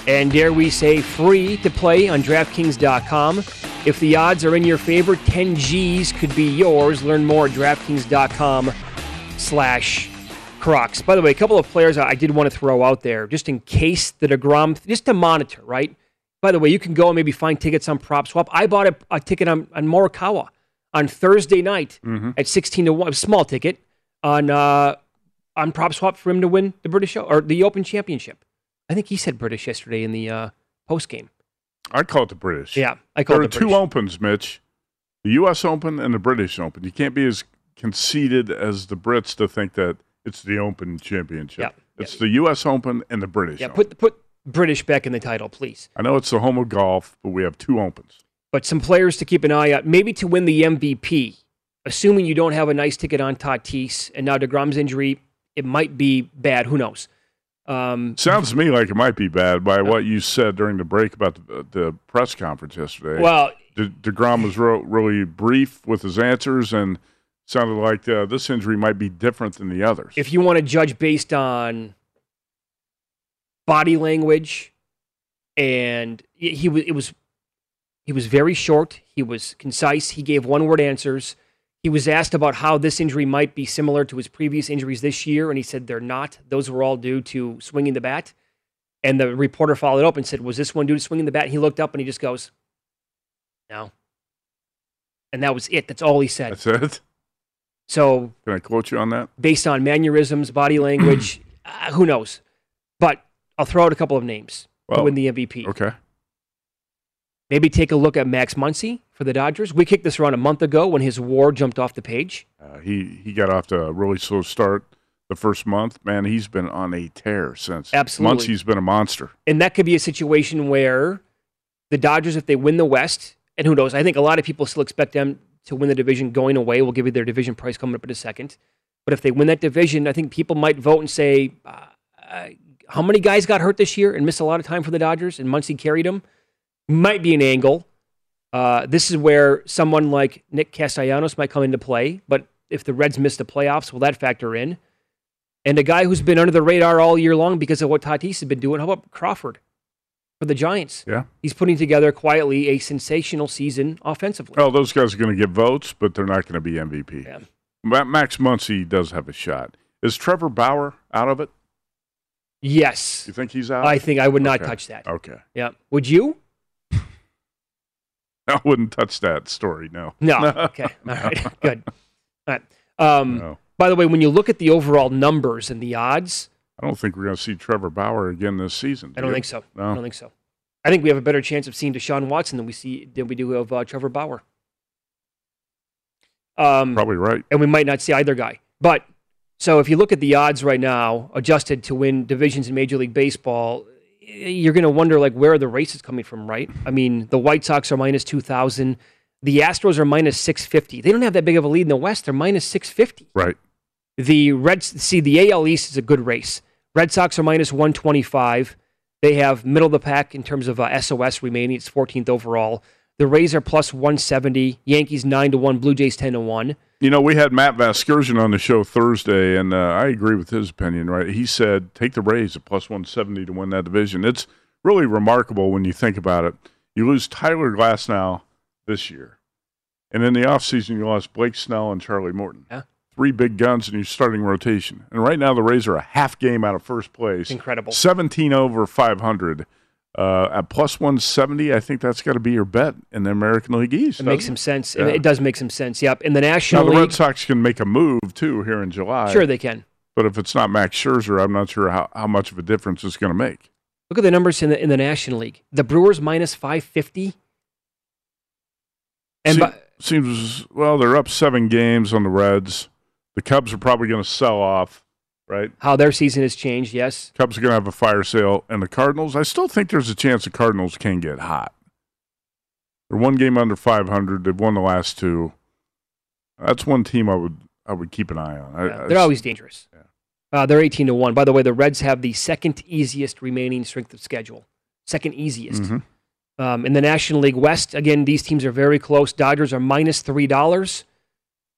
and dare we say, free to play on DraftKings.com. If the odds are in your favor, 10 G's could be yours. Learn more at DraftKings.com slash Crocs. By the way, a couple of players I did want to throw out there just in case the DeGrom, just to monitor, right? By the way, you can go and maybe find tickets on PropSwap. I bought a, a ticket on, on Morikawa on Thursday night Mhm. at 16 to 1, a small ticket, on uh, on PropSwap for him to win the British or the Open Championship. I think he said British yesterday in the uh, post game. I call it the British. Yeah, I call there it are the two British. opens, Mitch. The U.S. Open and the British Open. You can't be as conceited as the Brits to think that it's the Open Championship. Yeah. It's the U.S. Open and the British Yeah, Open. put put British back in the title, please. I know it's the home of golf, but we have two Opens. But some players to keep an eye out, maybe to win the MVP. Assuming you don't have a nice ticket on Tatis, and now Degrom's injury, it might be bad. Who knows? Um, Sounds to me like it might be bad by what you said during the break about the, the press conference yesterday. Well- De- Degrom was real, really brief with his answers and sounded like uh, this injury might be different than the others. if you want to judge based on body language and he he was it was he was very short he was concise he gave one word answers he was asked about how this injury might be similar to his previous injuries this year and he said they're not those were all due to swinging the bat and the reporter followed up and said was this one due to swinging the bat and he looked up and he just goes no and that was it that's all he said That's it. so Can I quote you on that? based on mannerisms, body language. uh, who knows? But I'll throw out a couple of names to Well, win the MVP. Okay. Maybe take a look at Max Muncy for the Dodgers. We kicked this around a month ago when his WAR jumped off the page. Uh, he he got off to a really slow start the first month. Man, he's been on a tear since. Absolutely. He's been a monster. And that could be a situation where the Dodgers, if they win the West, and who knows, I think a lot of people still expect them to win the division going away. We'll give you their division price coming up in a second. But if they win that division, I think people might vote and say, uh, uh, how many guys got hurt this year and missed a lot of time for the Dodgers, and Muncy carried them? Might be an angle. Uh, this is where someone like Nick Castellanos might come into play. But if the Reds miss the playoffs, will that factor in? And a guy who's been under the radar all year long because of what Tatis has been doing, how about Crawford for the Giants? Yeah. He's putting together quietly a sensational season offensively. Well, those guys are going to get votes, but they're not going to be MVP. Ma- Max Muncy does have a shot. Is Trevor Bauer out of it? Yes. You think he's out? I think I would not Okay. touch that. Okay. Yeah. Would you? I wouldn't touch that story. No. No. Okay. All right. Good. All right. Um, No. By the way, when you look at the overall numbers and the odds, I don't think we're going to see Trevor Bauer again this season. I do don't you? think so. No. I don't think so. I think we have a better chance of seeing Deshaun Watson than we see than we do of uh, Trevor Bauer. Um, Probably right. and we might not see either guy. But so if you look at the odds right now, adjusted to win divisions in Major League Baseball, you're going to wonder like where are the races coming from, right? I mean, the White Sox are minus two thousand, the Astros are minus six fifty. They don't have that big of a lead in the West; they're minus six fifty. Right. The Reds see the AL East is a good race. Red Sox are minus one twenty five. They have middle of the pack in terms of uh, SOS remaining. It's 14th overall. The Rays are plus 170. Yankees 9 to 1. Blue Jays 10 to 1. You know, we had Matt Vasgersian on the show Thursday, and uh, I agree with his opinion. Right, he said take the Rays at plus one seventy to win that division. It's really remarkable when you think about it. You lose Tyler Glasnow this year, and in the offseason you lost Blake Snell and Charlie Morton. Yeah. Three big guns in your starting rotation, and right now the Rays are a half game out of first place. Incredible. Seventeen over five hundred. Uh, at plus 170, I think that's got to be your bet in the American League East. It makes some sense. Yeah. It does make some sense. Yep. In the Now National the League, Red Sox can make a move too here in July. sure they can. But if it's not Max Scherzer, I'm not sure how, how much of a difference it's going to make. Look at the numbers in the in the National League. The Brewers minus 550. And Se- by, seems well, they're up seven games on the Reds. The Cubs are probably going to sell off, right? how their season has changed, yes. Cubs are going to have a fire sale, and the Cardinals. I still think there's a chance the Cardinals can get hot. They're one game under 500. They've won the last two. That's one team I would I would keep an eye on. I, Yeah, I- they're always dangerous. Uh, they're 18 to 1. By the way, the Reds have the second easiest remaining strength of schedule. Second easiest. Mhm. Um, in the National League West, again, these teams are very close. Dodgers are $3.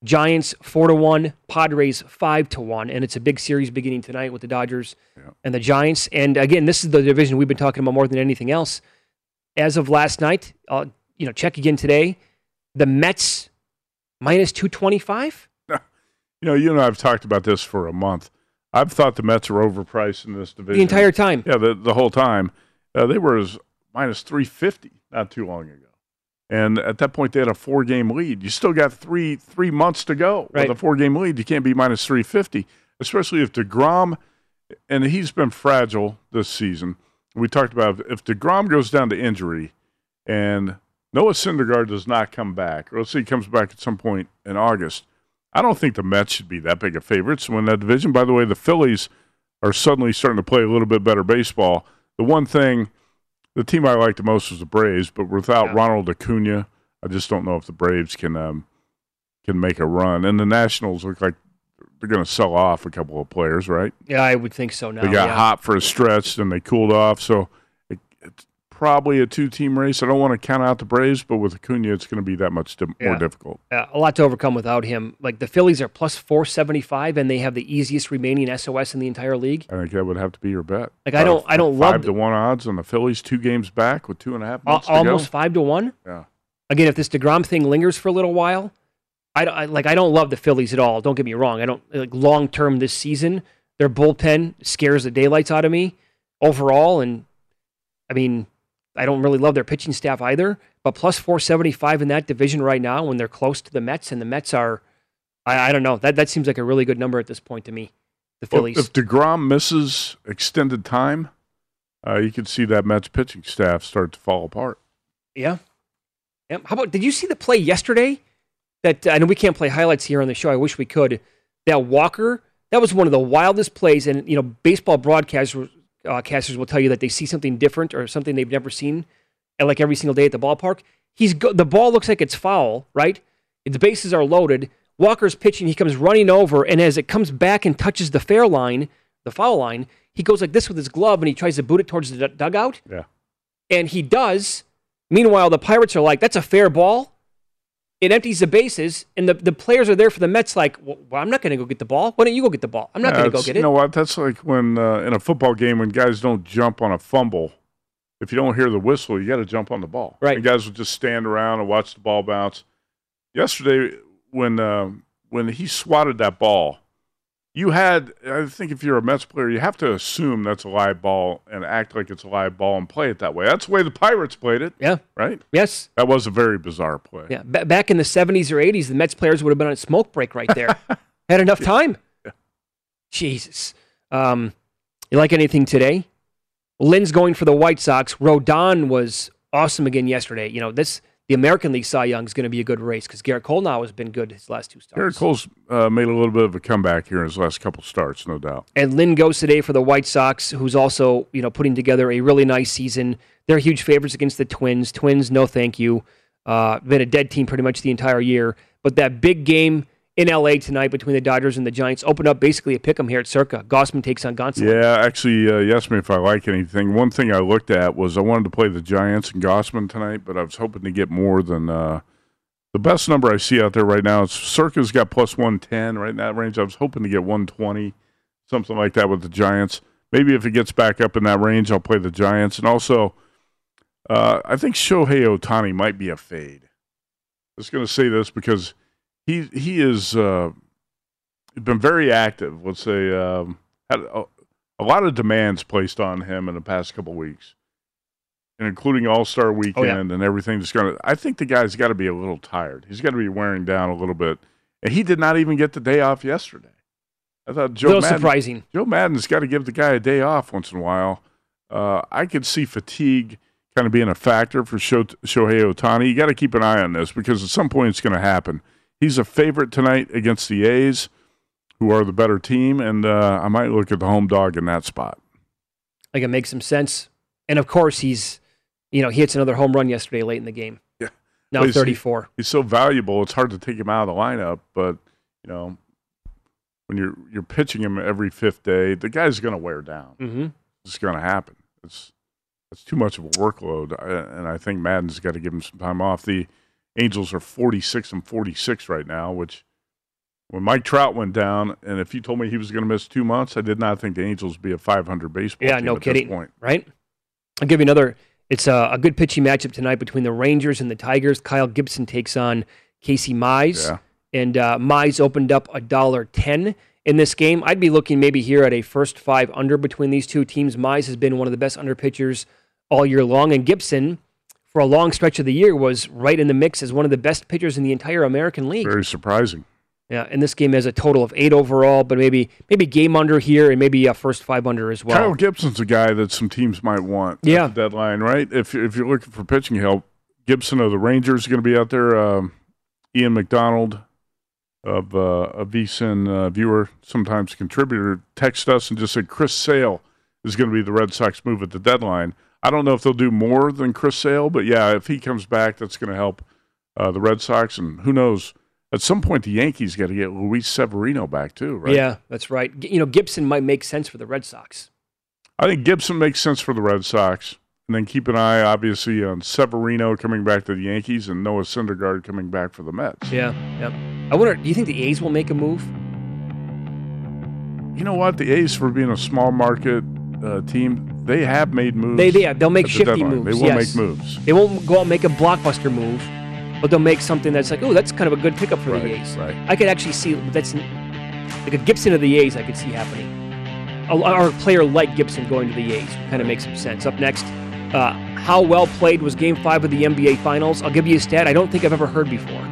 Giants 4 to 1. Padres 5 to 1. And it's a big series beginning tonight with the Dodgers and the Giants. And again, this is the division we've been talking about more than anything else. As of last night, uh, you know, check again today. The Mets minus 225. You know, you and I have talked about this for a month. I've thought the Mets are overpriced in this division the entire time. Yeah, the the whole time. Uh, they were as minus three fifty not too long ago, And at that point, they had a four game lead. You still got three three months to go Right. with a four game lead. You can't be minus 350, especially if DeGrom, and he's been fragile this season. We talked about if DeGrom goes down to injury and Noah Syndergaard does not come back, or let's say he comes back at some point in August, I don't think the Mets should be that big of favorites to win that division. By the way, the Phillies are suddenly starting to play a little bit better baseball. The one thing, the team I liked the most was the Braves, but without Ronald Acuna, I just don't know if the Braves can um, can make a run. And the Nationals look like they're going to sell off a couple of players, right? Yeah, I would think so now. they got yeah. hot for a stretch, then they cooled off. So probably a two team race. I don't want to count out the Braves, but with Acuna, it's going to be that much di- Yeah. more difficult. Uh, a lot to overcome without him. Like the Phillies are plus 475 and they have the easiest remaining SOS in the entire league. I think that would have to be your bet. Like, I don't- I don't five love to one odds on the Phillies, two games back with two and a half Al- months to almost. 5 to 1. Yeah. Again, if this DeGrom thing lingers for a little while, I, don't- I like I don't love the Phillies at all. Don't get me wrong. I don't like long term this season. Their bullpen scares the daylights out of me overall and I mean, I don't really love their pitching staff either, but plus 475 in that division right now when they're close to the Mets and the Mets are I, I don't know. That that seems like a really good number at this point to me. The Well, Phillies. if DeGrom misses extended time, uh, you could see that Mets pitching staff start to fall apart. Yeah. Yeah. How about did you see the play yesterday? That I know we can't play highlights here on the show. I wish we could. That Walker, that was one of the wildest plays, and you know, baseball broadcasters uh, casters will tell you that they see something different or something they've never seen, and like every single day at the ballpark. He's go- the ball looks like it's foul, right? The bases are loaded. Walker's pitching. He comes running over, and as it comes back and touches the fair line, the foul line, he goes like this with his glove, and he tries to boot it towards the du- dugout Yeah. and he does. Meanwhile, the Pirates are like, "That's a fair ball." It empties the bases, and the, the players are there for the Mets. Like, well, I'm not going to go get the ball. Why don't you go get the ball? I'm not Yeah, going to go get You know what? That's like when uh, in a football game when guys don't jump on a fumble. If you don't hear the whistle, you got to jump on the ball. Right. And guys will just stand around and watch the ball bounce. Yesterday, when uh, when he swatted that ball, you had I think if you're a Mets player, you have to assume that's a live ball and act like it's a live ball and play it that way. That's the way the Pirates played it. Yeah. Right. Yes. That was a very bizarre play. Yeah. Ba- back in the 70s or 80s, the Mets players would have been on a smoke break right there. Had enough time. Yeah. Jesus. Um, you like anything today? Lynn's going for the White Sox. Rodon was awesome again yesterday. You know, this the American League Cy Young is going to be a good race because Gerrit Cole now has been good his last two starts. Gerrit Cole's uh, made a little bit of a comeback here in his last couple starts, no doubt. And Lynn goes today for the White Sox, who's also, you know, putting together a really nice season. They're huge favorites against the Twins. Twins, no thank you. Uh, been a dead team pretty much the entire year. But that big game in LA tonight between the Dodgers and the Giants Open up basically a pick 'em here at Circa. Gausman takes on Gonsolin. Yeah, actually, uh, you asked me if I like anything. One thing I looked at was I wanted to play the Giants and Gausman tonight, but I was hoping to get more than uh, the best number I see out there right now. Is Circa's got plus 110 right in that range. I was hoping to get 120, something like that with the Giants. Maybe if it gets back up in that range, I'll play the Giants. And also, uh, I think Shohei Ohtani might be a fade. I was going to say this because he he is uh, been very active. Let's say um, had a, a lot of demands placed on him in the past couple weeks, and including All Star Weekend and everything. Just going to. I think the guy's got to be a little tired. He's got to be wearing down a little bit, and he did not even get the day off yesterday. I thought Joe Maddon, surprising. Joe Maddon's got to give the guy a day off once in a while. Uh, I could see fatigue kind of being a factor for Sho- Shohei Ohtani. You got to keep an eye on this because at some point it's going to happen. He's a favorite tonight against the A's, who are the better team, and uh, I might look at the home dog in that spot. Like it makes some sense. And of course, he's, you know, he hits another home run yesterday late in the game. Yeah. Now he's- 34. He's so valuable; it's hard to take him out of the lineup. But you know, when you're you're pitching him every fifth day, the guy's going to wear down. Mm-hmm. It's going to happen. It's it's too much of a workload, and I think Maddon's got to give him some time off. The Angels are 46 and 46 right now, which when Mike Trout went down, and if you told me he was going to miss two months, I did not think the Angels would be a 500 baseball Yeah, team no at kidding. this point. Right? I'll give you another. It's a, a good pitching matchup tonight between the Rangers and the Tigers. Kyle Gibson takes on Casey Mize. Yeah. And uh, Mize opened up a dollar ten in this game. I'd be looking maybe here at a first five under between these two teams. Mize has been one of the best under pitchers all year long, and Gibson, for a long stretch of the year was right in the mix as one of the best pitchers in the entire American League. Very surprising. Yeah, and this game has a total of eight overall, but maybe maybe game under here and maybe a first five under as well. Kyle Gibson's a guy that some teams might want. Yeah. at the deadline, right? If if you're looking for pitching help, Gibson of the Rangers is going to be out there. Um, Ian McDonald of uh, a VSIN uh, viewer, sometimes contributor, text us and just said Chris Sale is going to be the Red Sox move at the deadline. I don't know if they'll do more than Chris Sale, but yeah, if he comes back, that's going to help uh, the Red Sox. And who knows? At some point, the Yankees got to get Luis Severino back too, right? Yeah, that's right. You know, Gibson might make sense for the Red Sox. I think Gibson makes sense for the Red Sox. And then keep an eye, obviously, on Severino coming back to the Yankees and Noah Syndergaard coming back for the Mets. Yeah, yep. I wonder, do you think the A's will make a move? You know what? The A's, for being a small market uh, team, they have made moves. They, they they'll make the shifty deadline. moves. They will yes. make moves. They won't go out and make a blockbuster move, but they'll make something that's like, oh, that's kind of a good pickup for the A's. Right. I could actually see that's like a Gibson of the A's. I could see happening, A- or a player like Gibson going to the A's kind of makes some sense. Up next, uh, how well played was Game Five of the NBA Finals? I'll give you a stat I don't think I've ever heard before.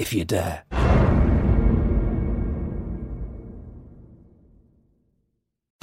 if you dare.